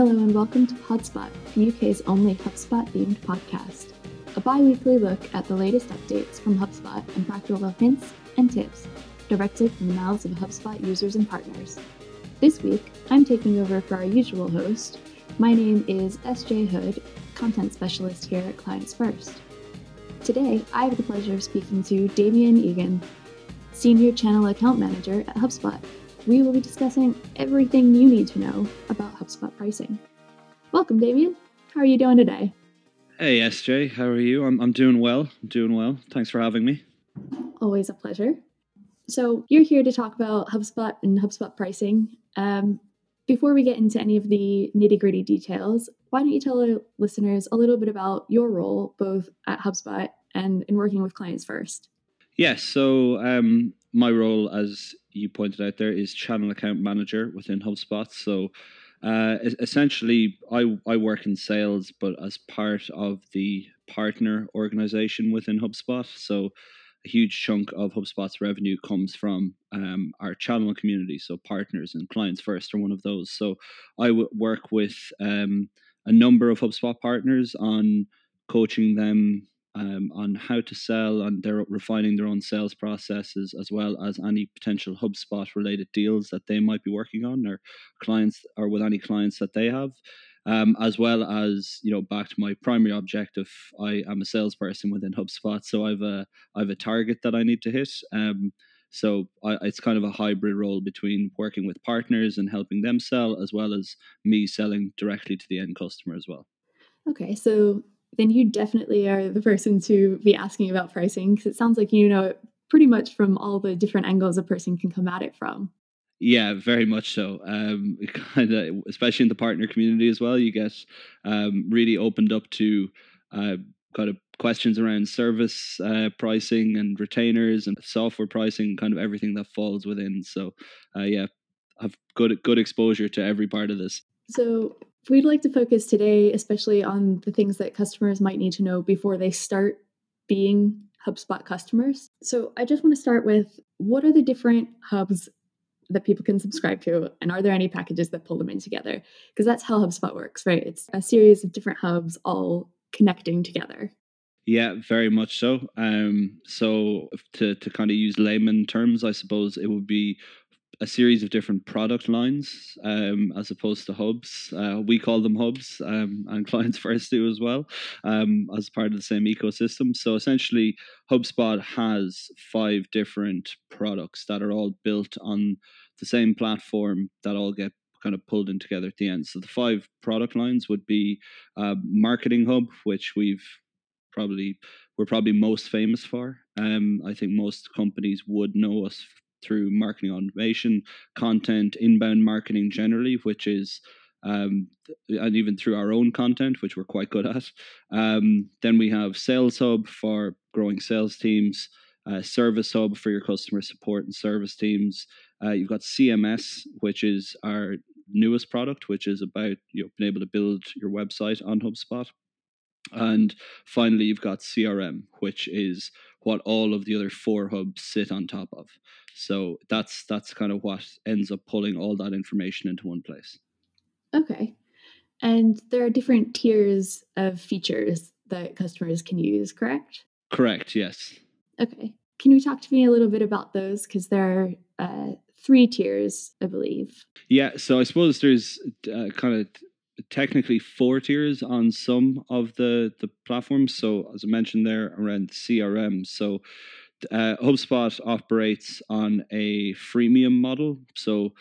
Hello and welcome to Podspot, the UK's only HubSpot themed podcast. A bi weekly look at the latest updates from HubSpot and practical hints and tips directed from the mouths of HubSpot users and partners. This week, I'm taking over for our usual host. My name is SJ Hood, content specialist here at Clients First. Today, I have the pleasure of speaking to Damian Egan, Senior Channel Account Manager at HubSpot. We will be discussing everything you need to know about HubSpot pricing. Welcome, Damien. How are you doing today? Hey, SJ. How are you? I'm, I'm doing well. I'm doing well. Thanks for having me. Always a pleasure. So, you're here to talk about HubSpot and HubSpot pricing. Um, before we get into any of the nitty gritty details, why don't you tell our listeners a little bit about your role both at HubSpot and in working with clients first? Yes. So, um, my role, as you pointed out there, is channel account manager within HubSpot. So, uh, essentially, I, I work in sales, but as part of the partner organization within HubSpot. So, a huge chunk of HubSpot's revenue comes from um, our channel community. So, partners and clients first are one of those. So, I w- work with um, a number of HubSpot partners on coaching them um, on how to sell and they're refining their own sales processes as well as any potential HubSpot related deals that they might be working on or clients or with any clients that they have. Um, as well as you know, back to my primary objective, I am a salesperson within HubSpot, so I've a I've a target that I need to hit. Um, so I, it's kind of a hybrid role between working with partners and helping them sell, as well as me selling directly to the end customer as well. Okay, so then you definitely are the person to be asking about pricing because it sounds like you know pretty much from all the different angles a person can come at it from. Yeah, very much so. Um, kind of, especially in the partner community as well, you get um, really opened up to uh, kind of questions around service uh, pricing and retainers and software pricing, kind of everything that falls within. So, uh, yeah, have good good exposure to every part of this. So, we'd like to focus today, especially on the things that customers might need to know before they start being HubSpot customers. So, I just want to start with what are the different hubs that people can subscribe to? And are there any packages that pull them in together? Because that's how HubSpot works, right? It's a series of different hubs all connecting together. Yeah, very much so. Um, so to to kind of use layman terms, I suppose it would be a series of different product lines um, as opposed to hubs. Uh, we call them hubs, um, and clients first do as well, um, as part of the same ecosystem. So essentially, HubSpot has five different products that are all built on the same platform that all get kind of pulled in together at the end. So the five product lines would be uh, Marketing Hub, which we've probably we're probably most famous for. Um, I think most companies would know us through marketing automation, content, inbound marketing generally, which is um, and even through our own content, which we're quite good at. Um, then we have Sales Hub for growing sales teams, uh, Service Hub for your customer support and service teams. Uh, you've got CMS, which is our newest product, which is about you know being able to build your website on HubSpot. And finally, you've got CRM, which is what all of the other four hubs sit on top of. So that's that's kind of what ends up pulling all that information into one place. Okay. And there are different tiers of features that customers can use, correct? Correct, yes. Okay. Can you talk to me a little bit about those? Because there are uh, three tiers, I believe. Yeah, so I suppose there's uh, kind of technically four tiers on some of the the platforms. So as I mentioned there, around CRM. So uh, HubSpot operates on a freemium model. So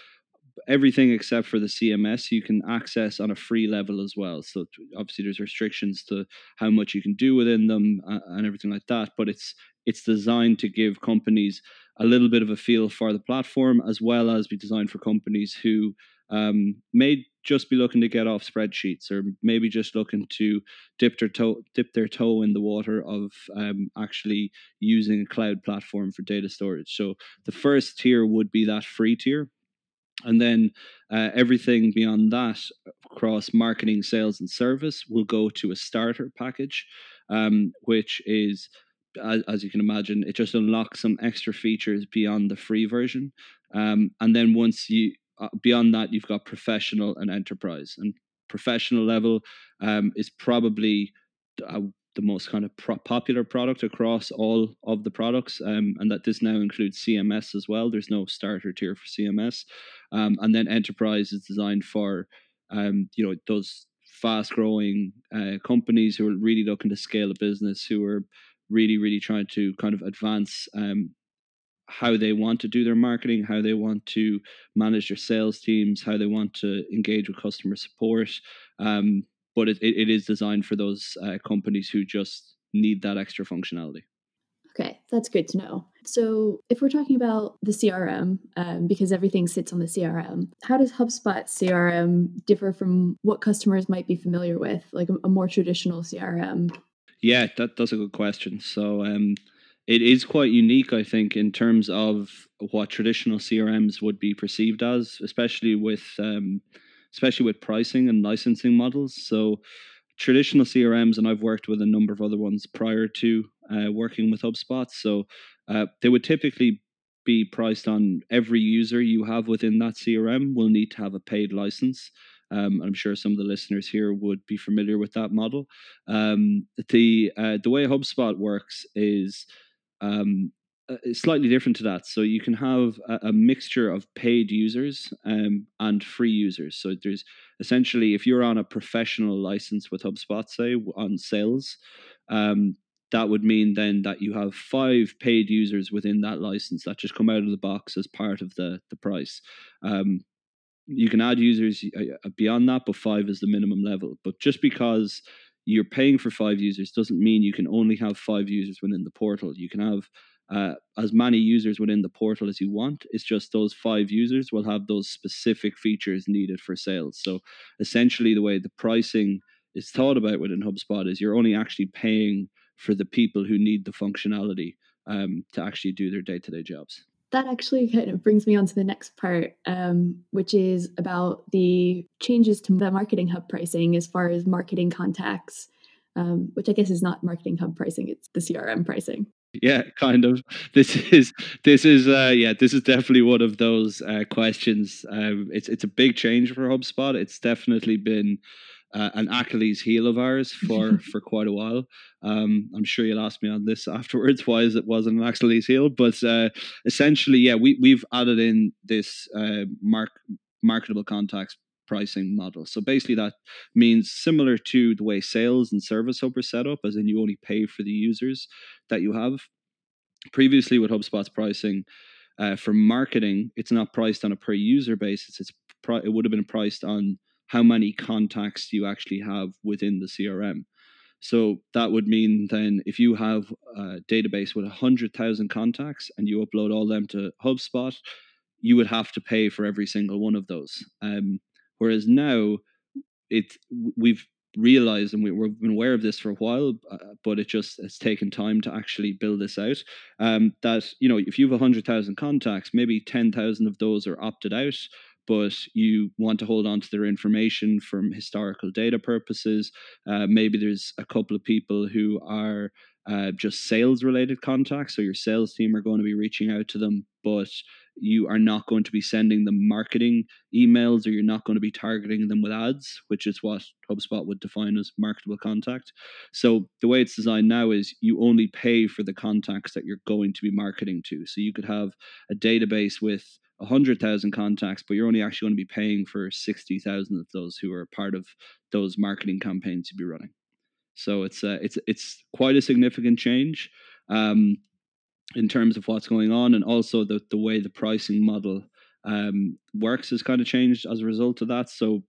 everything except for the CMS you can access on a free level as well. So obviously there's restrictions to how much you can do within them uh, and everything like that. But it's it's designed to give companies a little bit of a feel for the platform as well as be designed for companies who um, may just be looking to get off spreadsheets or maybe just looking to dip their toe dip their toe in the water of um, actually using a cloud platform for data storage. So the first tier would be that free tier. And then uh, everything beyond that across marketing sales and service will go to a starter package um, which is as, you can imagine it just unlocks some extra features beyond the free version. Um, and then once you beyond that, you've got professional and enterprise. And professional level um, is probably uh, the most kind of pro- popular product across all of the products, um, and that this now includes CMS as well. There's no starter tier for CMS, um, and then enterprise is designed for um, you know those fast growing uh, companies who are really looking to scale a business, who are really really trying to kind of advance um, how they want to do their marketing, how they want to manage their sales teams, how they want to engage with customer support. Um, but it, it is designed for those uh, companies who just need that extra functionality. Okay, that's good to know. So, if we're talking about the CRM, um, because everything sits on the CRM, how does HubSpot CRM differ from what customers might be familiar with, like a, a more traditional CRM? Yeah, that, that's a good question. So, um, it is quite unique, I think, in terms of what traditional CRMs would be perceived as, especially with um, especially with pricing and licensing models. So traditional CRMs, and I've worked with a number of other ones prior to uh, working with HubSpot. So uh, they would typically be priced on every user you have within that CRM will need to have a paid license. Um, I'm sure some of the listeners here would be familiar with that model. Um, the uh, the way HubSpot works is um, uh, slightly different to that. So you can have a, a mixture of paid users um, and free users. So there's essentially, if you're on a professional license with HubSpot, say on sales, um, that would mean then that you have five paid users within that license that just come out of the box as part of the the price. Um, you can add users uh, beyond that, but five is the minimum level. But just because you're paying for five users doesn't mean you can only have five users within the portal. You can have uh, as many users within the portal as you want. It's just those five users will have those specific features needed for sales. So essentially, the way the pricing is thought about within HubSpot is you're only actually paying for the people who need the functionality um, to actually do their day to day jobs that actually kind of brings me on to the next part, um, which is about the changes to the Marketing Hub pricing as far as marketing contacts, um, which I guess is not Marketing Hub pricing; it's the CRM pricing. Yeah, kind of. This is this is uh, yeah, this is definitely one of those uh, questions. Um, it's it's a big change for HubSpot. It's definitely been uh, an Achilles heel of ours for for quite a while. Um, I'm sure you'll ask me on this afterwards why is it wasn't an Achilles heel, but uh, essentially, yeah, we we've added in this uh, mark marketable contacts pricing model. So basically, that means similar to the way sales and service hub are set up, as in you only pay for the users that you have. Previously, with HubSpot's pricing. Uh, for marketing, it's not priced on a per user basis. It's pri- it would have been priced on how many contacts you actually have within the CRM. So that would mean then if you have a database with 100,000 contacts and you upload all them to HubSpot, you would have to pay for every single one of those. Um, whereas now, it we've realized and we, have been aware of this for a while, uh, but it just has taken time to actually build this out. Um, that you know, if you have 100,000 contacts, maybe 10,000 of those are opted out but you want to hold on to their information from historical data purposes. Uh, maybe there's a couple of people who are uh, just sales related contacts, so your sales team are going to be reaching out to them, but you are not going to be sending them marketing emails or you're not going to be targeting them with ads, which is what HubSpot would define as marketable contact. So the way it's designed now is you only pay for the contacts that you're going to be marketing to. So you could have a database with 100,000 contacts, but you're only actually going to be paying for 60,000 of those who are part of those marketing campaigns you'd be running. So it's uh, it's it's quite a significant change um, in terms of what's going on, and also the the way the pricing model um, works has kind of changed as a result of that. So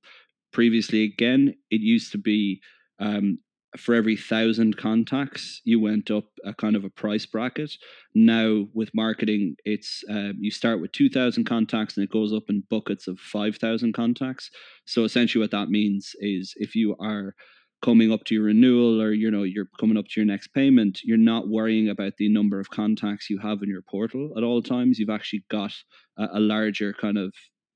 previously, again, it used to be um, for every thousand contacts, you went up a kind of a price bracket. Now with marketing, it's uh, you start with two thousand contacts and it goes up in buckets of five thousand contacts. So essentially, what that means is if you are coming up to your renewal or you know you're coming up to your next payment you're not worrying about the number of contacts you have in your portal at all times you've actually got a, a larger kind of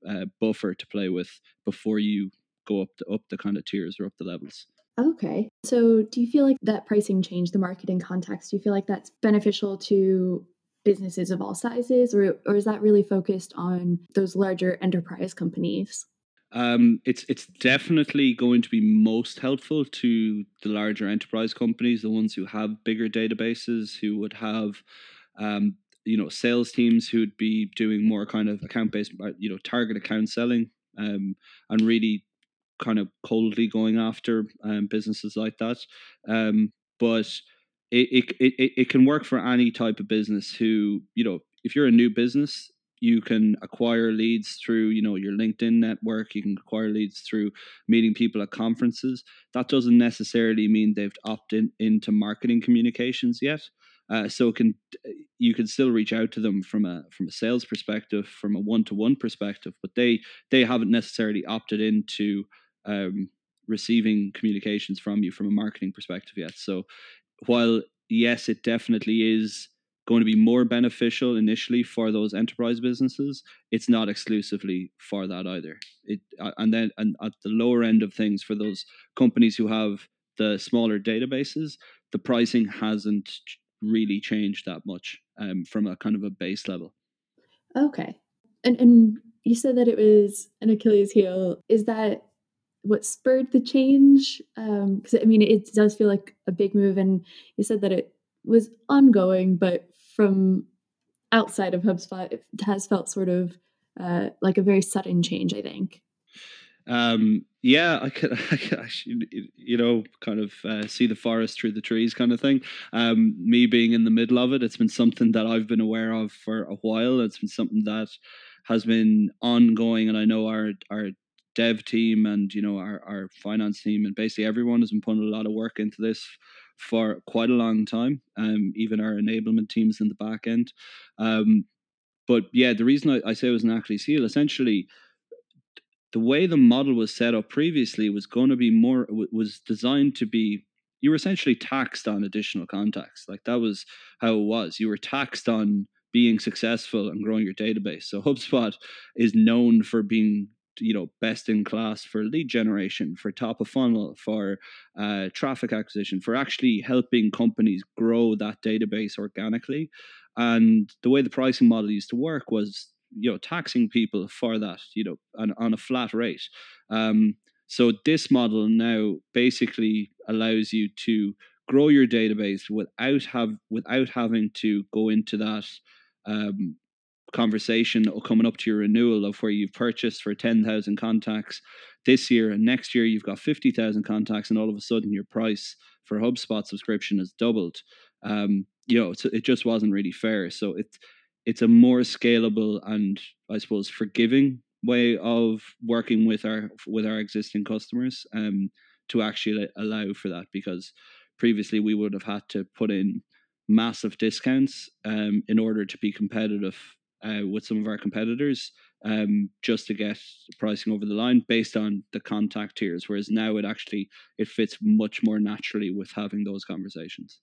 uh, buffer to play with before you go up the up the kind of tiers or up the levels Okay. So do you feel like that pricing change, the marketing contacts, do you feel like that's beneficial to businesses of all sizes or or is that really focused on those larger enterprise companies? Um, it's it's definitely going to be most helpful to the larger enterprise companies, the ones who have bigger databases, who would have, um, you know, sales teams who'd be doing more kind of account based, uh, you know, target account selling, um, and really kind of coldly going after um, businesses like that. Um, but it, it, it, it can work for any type of business who, you know, if you're a new business you can acquire leads through you know your linkedin network you can acquire leads through meeting people at conferences that doesn't necessarily mean they've opted in, into marketing communications yet uh, so can you can still reach out to them from a from a sales perspective from a one-to-one perspective but they they haven't necessarily opted into um, receiving communications from you from a marketing perspective yet. So while yes it definitely is going to be more beneficial initially for those enterprise businesses it's not exclusively for that either. It uh, and then and at the lower end of things for those companies who have the smaller databases the pricing hasn't really changed that much um, from a kind of a base level. Okay. And and you said that it was an achilles heel. Is that what spurred the change because um, i mean it does feel like a big move and you said that it was ongoing but from outside of HubSpot, it has felt sort of uh, like a very sudden change. I think. Um, yeah, I could, I could actually, you know, kind of uh, see the forest through the trees, kind of thing. Um, me being in the middle of it, it's been something that I've been aware of for a while. It's been something that has been ongoing, and I know our our dev team and you know our our finance team and basically everyone has been putting a lot of work into this for quite a long time. Um, even our enablement teams in the back end. Um, but yeah, the reason I, I say it was an Achilles heel, essentially, the way the model was set up previously was going to be more was designed to be you were essentially taxed on additional contacts like that was how it was you were taxed on being successful and growing your database so hubspot is known for being you know best in class for lead generation for top of funnel for uh, traffic acquisition for actually helping companies grow that database organically. And the way the pricing model used to work was you know taxing people for that you know on, on a flat rate. Um, so this model now basically allows you to grow your database without have without having to go into that um, conversation or coming up to your renewal of where you've purchased for 10,000 contacts this year and next year you've got 50,000 contacts and all of a sudden your price for HubSpot subscription has doubled. Um, you know, it just wasn't really fair. So it's it's a more scalable and I suppose forgiving way of working with our with our existing customers um, to actually allow for that because previously we would have had to put in massive discounts um, in order to be competitive uh, with some of our competitors um, just to get pricing over the line based on the contact tiers whereas now it actually it fits much more naturally with having those conversations.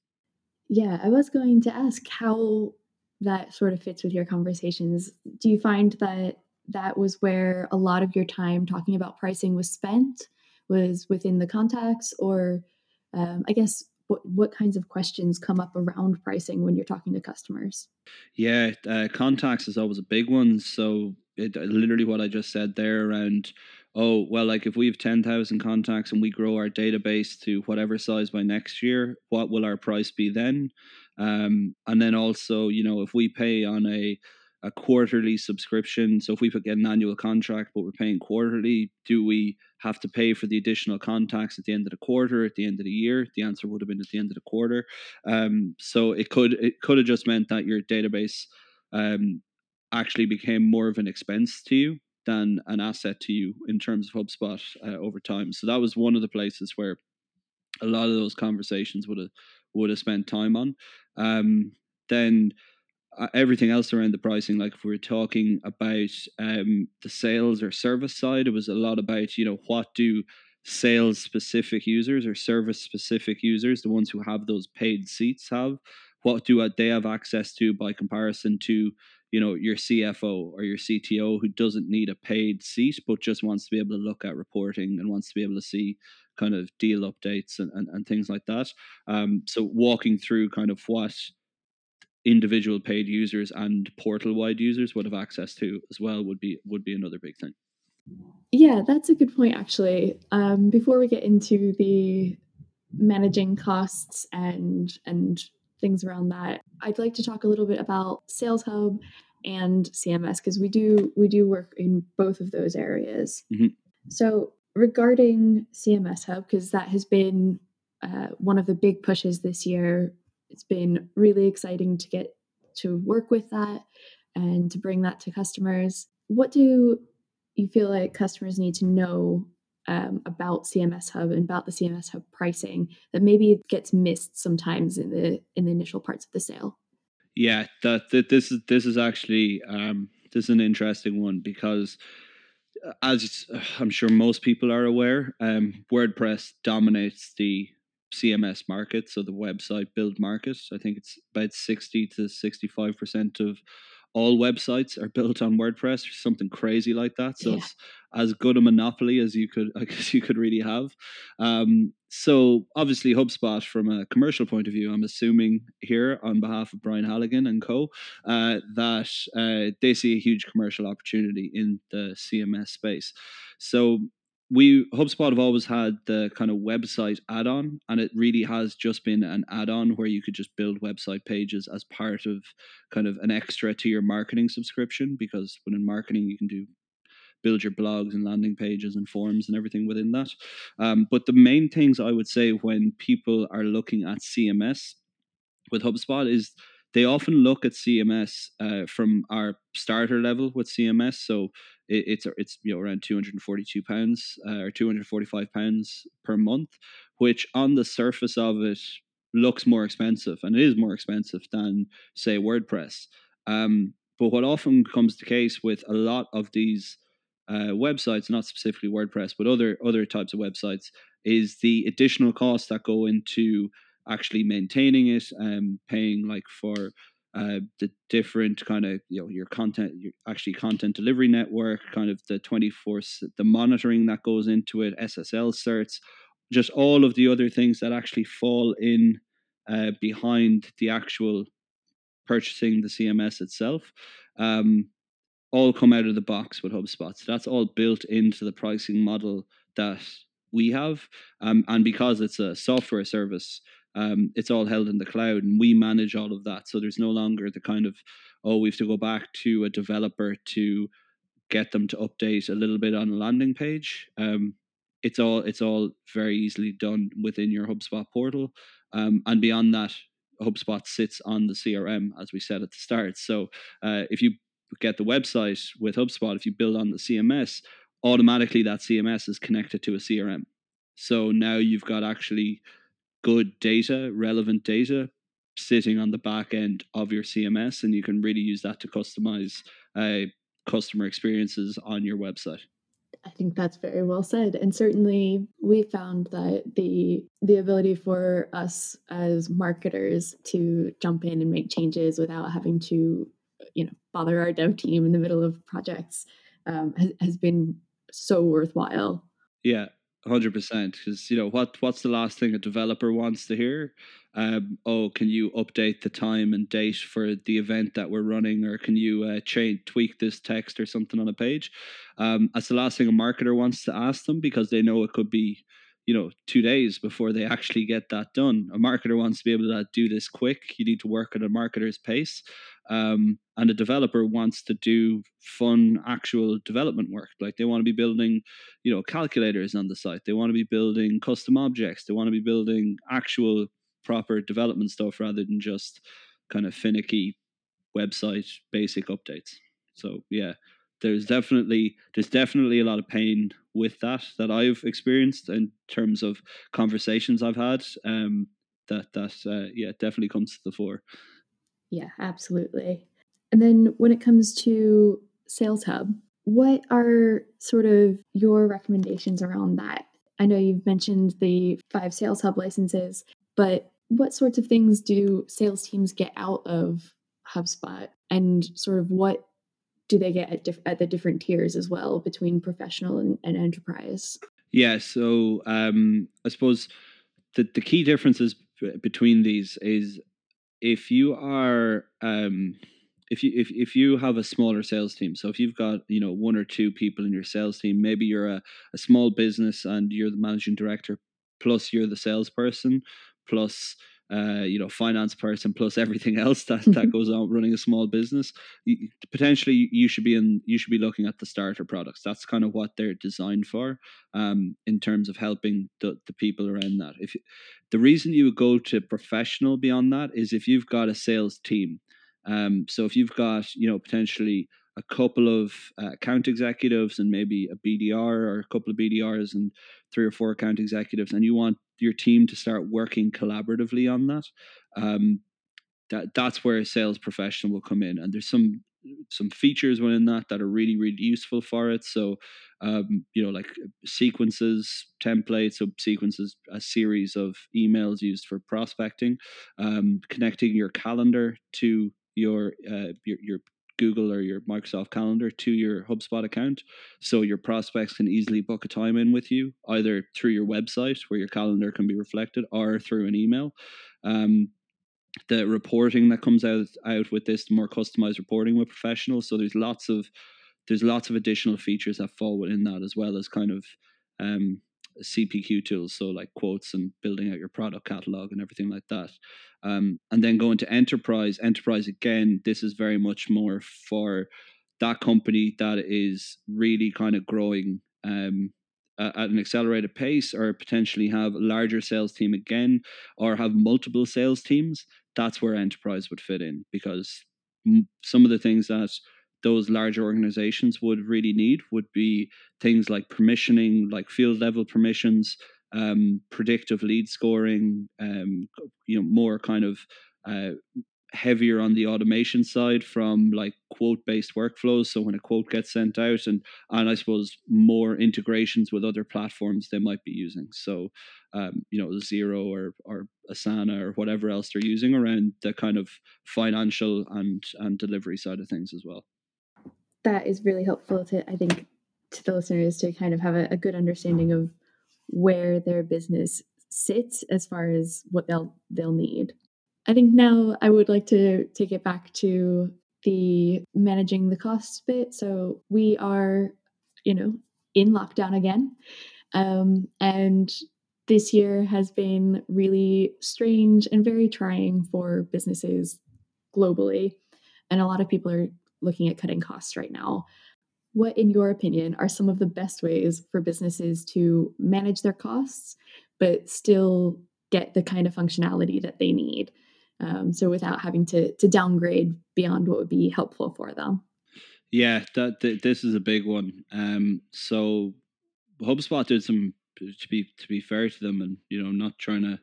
Yeah i was going to ask how that sort of fits with your conversations. Do you find that that was where a lot of your time talking about pricing was spent was within the contacts or um, i guess what what kinds of questions come up around pricing when you're talking to customers? Yeah, uh, contacts is always a big one. So it, uh, literally what I just said there around oh well like if we have 10,000 contacts and we grow our database to whatever size by next year what will our price be then um, and then also you know if we pay on a a quarterly subscription. So if we get an annual contract, but we're paying quarterly, do we have to pay for the additional contacts at the end of the quarter, at the end of the year? The answer would have been at the end of the quarter. Um, so it could it could have just meant that your database um, actually became more of an expense to you than an asset to you in terms of HubSpot uh, over time. So that was one of the places where a lot of those conversations would have would have spent time on. Um, then everything else around the pricing like if we are talking about um, the sales or service side it was a lot about you know what do sales specific users or service specific users the ones who have those paid seats have what do uh, they have access to by comparison to you know your cfo or your cto who doesn't need a paid seat but just wants to be able to look at reporting and wants to be able to see kind of deal updates and, and, and things like that. Um, so walking through kind of what individual paid users and portal wide users would have access to as well would be would be another big thing Yeah, that's a good point, actually. Um, before we get into the managing costs and and things around that, I'd like to talk a little bit about Sales Hub and CMS because we do we do work in both of those areas. Mm-hmm. So regarding CMS Hub, because that has been uh, one of the big pushes this year, it's been really exciting to get to work with that and to bring that to customers. What do you feel like customers need to know um, about CMS Hub and about the CMS Hub pricing that maybe gets missed sometimes in the in the initial parts of the sale? Yeah, that, that this is this is actually um, this is an interesting one because uh, as I'm sure most people are aware, um, WordPress dominates the CMS market, so the website build market. I think it's about 60 to 65% of all websites are built on WordPress or something crazy like that. So yeah. it's as good a monopoly as you could, I guess, you could really have. Um, so obviously, HubSpot, from a commercial point of view, I'm assuming here on behalf of Brian Halligan and Co, uh, that uh, they see a huge commercial opportunity in the CMS space. So we HubSpot have always had the kind of website add-on, and it really has just been an add-on where you could just build website pages as part of kind of an extra to your marketing subscription. Because when in marketing, you can do build your blogs and landing pages and forms and everything within that. Um, but the main things I would say when people are looking at CMS with HubSpot is they often look at CMS uh, from our starter level with CMS. So it, it's it's you know around two hundred and forty two pounds uh, or two hundred forty five pounds per month, which on the surface of it looks more expensive, and it is more expensive than say WordPress. Um, but what often comes the case with a lot of these uh, websites, not specifically WordPress, but other other types of websites, is the additional costs that go into actually maintaining it, um, paying like for uh, the different kind of you know your content, your actually content delivery network, kind of the twenty four the monitoring that goes into it, SSL certs, just all of the other things that actually fall in uh, behind the actual purchasing the CMS itself. Um, all come out of the box with HubSpot. So that's all built into the pricing model that we have. Um, and because it's a software service, um, it's all held in the cloud and we manage all of that. So there's no longer the kind of, oh, we have to go back to a developer to get them to update a little bit on a landing page. Um, it's all it's all very easily done within your HubSpot portal. Um, and beyond that, HubSpot sits on the CRM as we said at the start. So uh, if you get the website with HubSpot, if you build on the CMS, automatically that CMS is connected to a CRM. So now you've got actually good data, relevant data sitting on the back end of your CMS, and you can really use that to customize uh, customer experiences on your website. I think that's very well said, and certainly we found that the the ability for us as marketers to jump in and make changes without having to, you know, bother our dev team in the middle of projects um, has, has been so worthwhile. Yeah, hundred percent. Because you know what? What's the last thing a developer wants to hear? Um, oh, can you update the time and date for the event that we're running, or can you uh, change tweak this text or something on a page? Um, that's the last thing a marketer wants to ask them because they know it could be you know two days before they actually get that done. A marketer wants to be able to do this quick. You need to work at a marketer's pace. Um, and a developer wants to do fun actual development work. Like they want to be building you know calculators on the site. They want to be building custom objects. They want to be building actual proper development stuff rather than just kind of finicky website basic updates. So yeah there's definitely there's definitely a lot of pain with that that I've experienced in terms of conversations I've had. Um, that that uh, yeah definitely comes to the fore. Yeah, absolutely. And then when it comes to Sales Hub, what are sort of your recommendations around that? I know you've mentioned the five Sales Hub licenses, but what sorts of things do sales teams get out of HubSpot and sort of what do they get at, diff- at the different tiers as well between professional and, and enterprise? Yeah, so um, I suppose the, the key differences between these is if you are um, if you if, if you have a smaller sales team so if you've got you know one or two people in your sales team maybe you're a, a small business and you're the managing director plus you're the salesperson plus uh, you know, finance person plus everything else that that goes on running a small business. You, potentially, you should be in. You should be looking at the starter products. That's kind of what they're designed for, um, in terms of helping the the people around that. If you, the reason you would go to professional beyond that is if you've got a sales team. Um, so if you've got you know potentially a couple of uh, account executives and maybe a BDR or a couple of BDRs and three or four account executives, and you want your team to start working collaboratively on that. Um, that that's where a sales professional will come in, and there's some some features within that that are really really useful for it. So, um, you know, like sequences, templates, so sequences, a series of emails used for prospecting, um, connecting your calendar to your uh, your your Google or your Microsoft Calendar to your HubSpot account. So your prospects can easily book a time in with you, either through your website where your calendar can be reflected or through an email. Um, the reporting that comes out out with this, more customized reporting with professionals. So there's lots of there's lots of additional features that fall within that as well as kind of um, CPQ tools, so like quotes and building out your product catalog and everything like that. Um, and then going to enterprise. Enterprise again, this is very much more for that company that is really kind of growing um, at an accelerated pace, or potentially have a larger sales team again, or have multiple sales teams. That's where enterprise would fit in because some of the things that those larger organizations would really need would be things like permissioning, like field level permissions, um, predictive lead scoring, um, you know, more kind of uh, heavier on the automation side from like quote based workflows. So when a quote gets sent out, and and I suppose more integrations with other platforms they might be using. So um, you know, Xero or or Asana or whatever else they're using around the kind of financial and and delivery side of things as well that is really helpful to I think to the listeners to kind of have a, a good understanding of where their business sits as far as what they'll they'll need. I think now I would like to take it back to the managing the costs bit. So we are, you know, in lockdown again. Um, and this year has been really strange and very trying for businesses globally. And a lot of people are looking at cutting costs right now. What, in your opinion, are some of the best ways for businesses to manage their costs, but still get the kind of functionality that they need? Um, so without having to to downgrade beyond what would be helpful for them. Yeah, that th- this is a big one. Um, so HubSpot did some to be to be fair to them, and you know, not trying to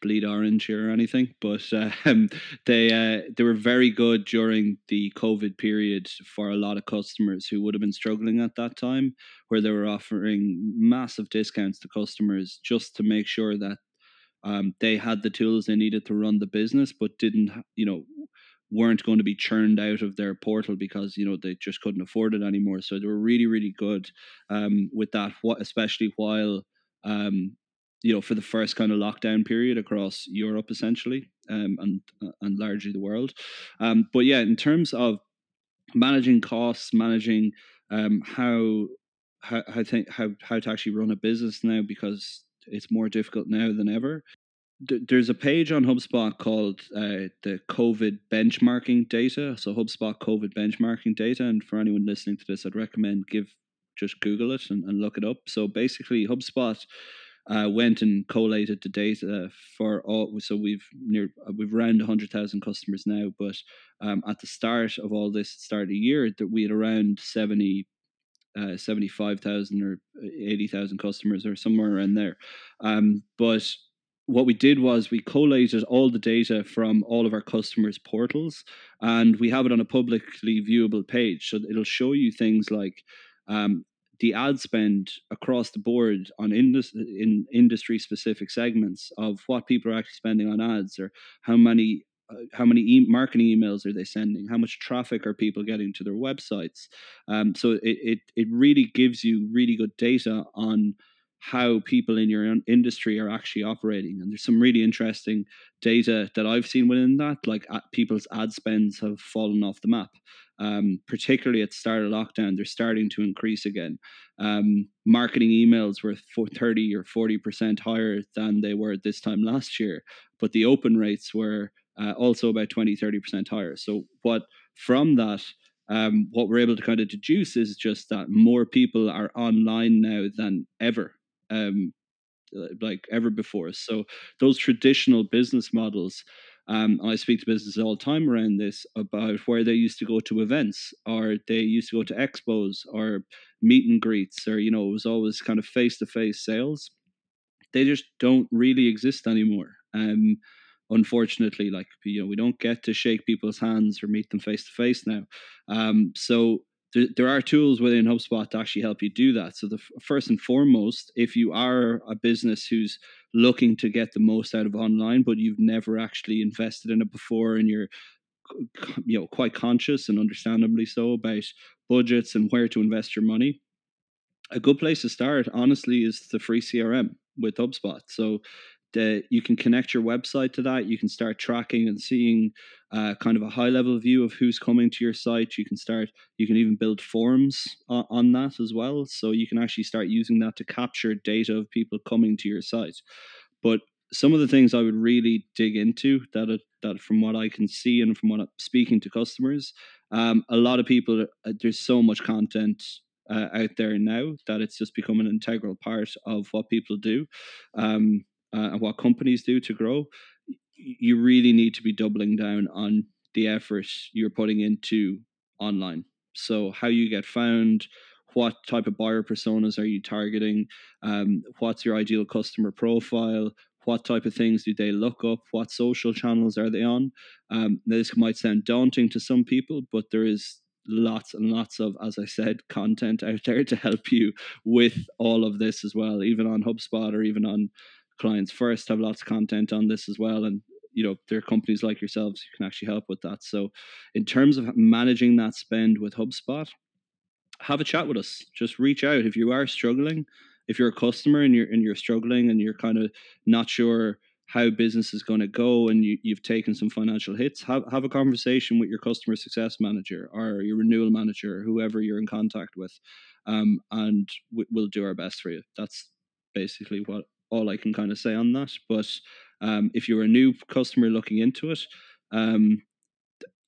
bleed orange here or anything, but um, they uh, they were very good during the COVID period for a lot of customers who would have been struggling at that time, where they were offering massive discounts to customers just to make sure that um, they had the tools they needed to run the business, but didn't you know weren't going to be churned out of their portal because you know they just couldn't afford it anymore. So they were really really good um, with that, especially while um, you know, for the first kind of lockdown period across Europe, essentially, um, and uh, and largely the world. Um, but yeah, in terms of managing costs, managing um, how how how, how how to actually run a business now because it's more difficult now than ever. There's a page on HubSpot called uh, the COVID benchmarking data. So HubSpot COVID benchmarking data, and for anyone listening to this, I'd recommend give just Google it and, and look it up. So basically, HubSpot uh, went and collated the data for all. So we've near we've around hundred thousand customers now, but um, at the start of all this start of the year, that we had around 70, uh, 75,000 or 80,000 customers or somewhere around there. Um, but what we did was we collated all the data from all of our customers' portals and we have it on a publicly viewable page. So it'll show you things like um, the ad spend across the board on indus- in industry specific segments of what people are actually spending on ads or how many uh, how many e- marketing emails are they sending? How much traffic are people getting to their websites? Um, so it, it it really gives you really good data on how people in your industry are actually operating. And there's some really interesting data that I've seen within that, like people's ad spends have fallen off the map. Um, particularly at the start of lockdown, they're starting to increase again. Um, marketing emails were for 30 or 40% higher than they were this time last year, but the open rates were uh, also about 20, 30% higher. So, what from that, um, what we're able to kind of deduce is just that more people are online now than ever um, like ever before. So those traditional business models, um, I speak to businesses all the time around this about where they used to go to events or they used to go to expos or meet and greets or you know it was always kind of face to face sales. They just don't really exist anymore. Um, unfortunately, like you know, we don't get to shake people's hands or meet them face to face now. Um, so there, there are tools within HubSpot to actually help you do that. So the first and foremost, if you are a business who's looking to get the most out of online, but you've never actually invested in it before, and you're you know quite conscious and understandably so about budgets and where to invest your money, a good place to start, honestly, is the free CRM with HubSpot. So that you can connect your website to that. You can start tracking and seeing uh, kind of a high level view of who's coming to your site. You can start, you can even build forms on, on that as well. So you can actually start using that to capture data of people coming to your site. But some of the things I would really dig into that that from what I can see and from what I'm speaking to customers, um, a lot of people uh, there's so much content uh, out there now that it's just become an integral part of what people do. Um, uh, and what companies do to grow, you really need to be doubling down on the effort you're putting into online. So, how you get found, what type of buyer personas are you targeting, um, what's your ideal customer profile, what type of things do they look up, what social channels are they on. Um, this might sound daunting to some people, but there is lots and lots of, as I said, content out there to help you with all of this as well, even on HubSpot or even on clients first have lots of content on this as well and you know there are companies like yourselves who can actually help with that. So in terms of managing that spend with hubspot have a chat with us. Just reach out. If you are struggling if you're a customer and you're and you're struggling and you're kind of not sure how business is going to go and you, you've taken some financial hits have, have a conversation with your customer success manager or your renewal manager or whoever you're in contact with um, and we, we'll do our best for you. That's basically what all I can kind of say on that. But um, if you're a new customer looking into it, um,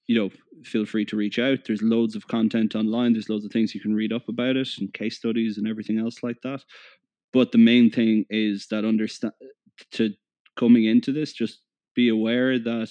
you know, feel free to reach out. There's loads of content online. There's loads of things you can read up about it and case studies and everything else like that. But the main thing is that understand to coming into this, just be aware that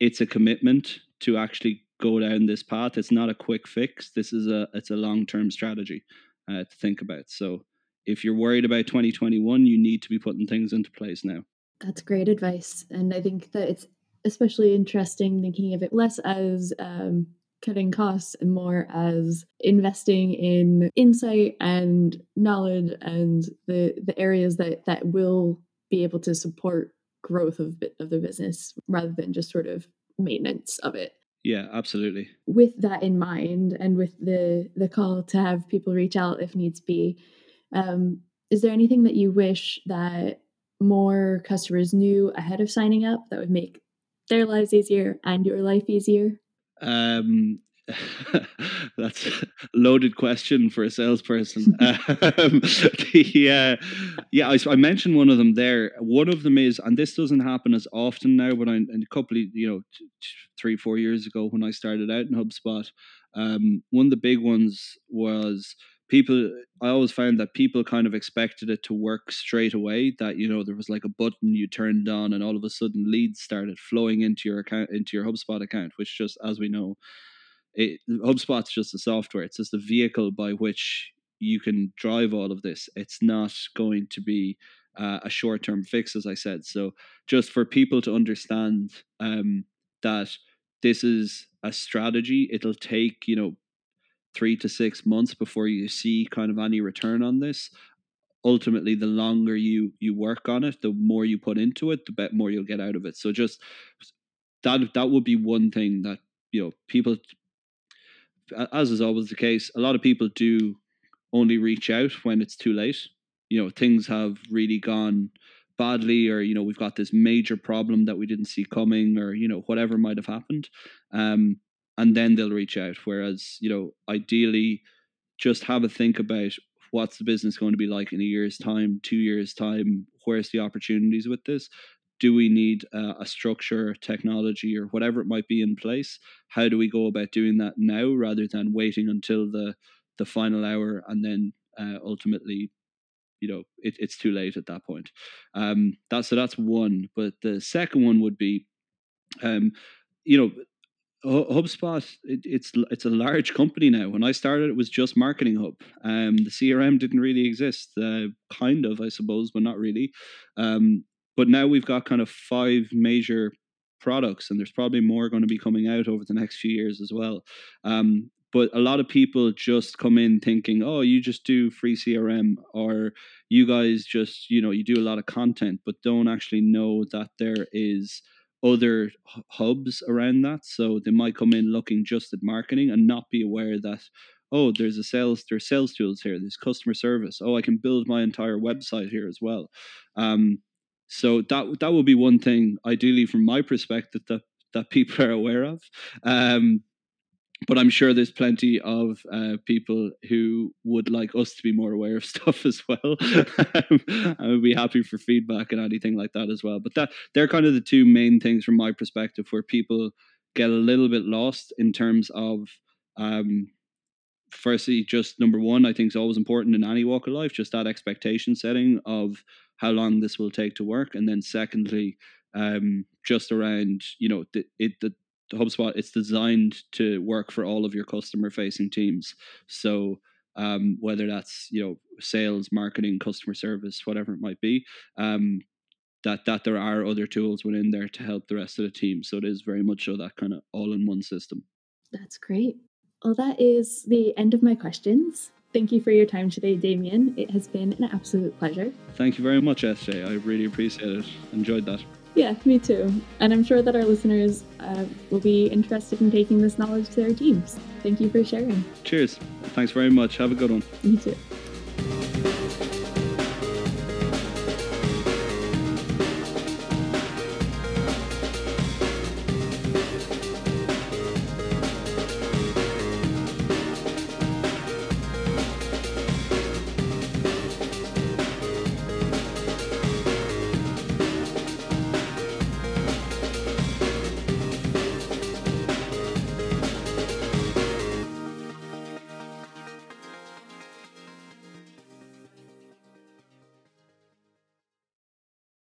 it's a commitment to actually go down this path. It's not a quick fix. This is a it's a long term strategy uh, to think about. So if you're worried about 2021, you need to be putting things into place now. That's great advice. And I think that it's especially interesting thinking of it less as um, cutting costs and more as investing in insight and knowledge and the, the areas that, that will be able to support growth of, of the business rather than just sort of maintenance of it. Yeah, absolutely. With that in mind and with the the call to have people reach out if needs be, um, is there anything that you wish that more customers knew ahead of signing up that would make their lives easier and your life easier? Um, that's a loaded question for a salesperson. um, the, uh, yeah, I, I, mentioned one of them there. One of them is, and this doesn't happen as often now, but I, a couple of, you know, t- t- three, four years ago when I started out in HubSpot, um, one of the big ones was people i always found that people kind of expected it to work straight away that you know there was like a button you turned on and all of a sudden leads started flowing into your account into your hubspot account which just as we know it hubspot's just a software. It's just a vehicle by which you can drive all of this. It's not going to be uh, a short-term fix as i said. So just for people to understand um, that this is a strategy it'll take you know three to six months before you see kind of any return on this. Ultimately the longer you you work on it the more you put into it the more you'll get out of it. So just that that would be one thing that you know people as is always the case a lot of people do only reach out when it's too late. You know things have really gone badly or you know we've got this major problem that we didn't see coming or you know whatever might have happened. Um, and then they'll reach out. Whereas you know ideally just have a think about what's the business going to be like in a year's time two years time? Where's the opportunities with this? Do we need uh, a structure technology or whatever it might be in place? How do we go about doing that now rather than waiting until the the final hour and then uh, ultimately you know it, it's too late at that point? Um that's so that's one. But the second one would be um you know HubSpot, it, it's it's a large company now. When I started, it was just Marketing Hub. Um, the CRM didn't really exist, uh, kind of, I suppose, but not really. Um, but now we've got kind of five major products, and there's probably more going to be coming out over the next few years as well. Um, but a lot of people just come in thinking, oh, you just do free CRM, or you guys just, you know, you do a lot of content, but don't actually know that there is other hubs around that. So they might come in looking just at marketing and not be aware that oh, there's a sales there's sales tools here, there's customer service. Oh, I can build my entire website here as well. Um, so that that would be one thing, ideally, from my perspective, that that people are aware of. Um, but I'm sure there's plenty of uh, people who would like us to be more aware of stuff as well. I would be happy for feedback and anything like that as well. But that they're kind of the two main things from my perspective where people get a little bit lost in terms of um, firstly, just number one, I think is always important in any walk of life, just that expectation setting of how long this will take to work, and then secondly, um, just around you know the, it the HubSpot, it's designed to work for all of your customer facing teams. So um, whether that's you know sales, marketing, customer service, whatever it might be, um, that that there are other tools within there to help the rest of the team. So it is very much so that kind of all in one system. That's great. Well, that is the end of my questions. Thank you for your time today, Damien. It has been an absolute pleasure. Thank you very much, SJ. I really appreciate it. Enjoyed that. Yeah, me too. And I'm sure that our listeners uh, will be interested in taking this knowledge to their teams. Thank you for sharing. Cheers. Thanks very much. Have a good one. You too.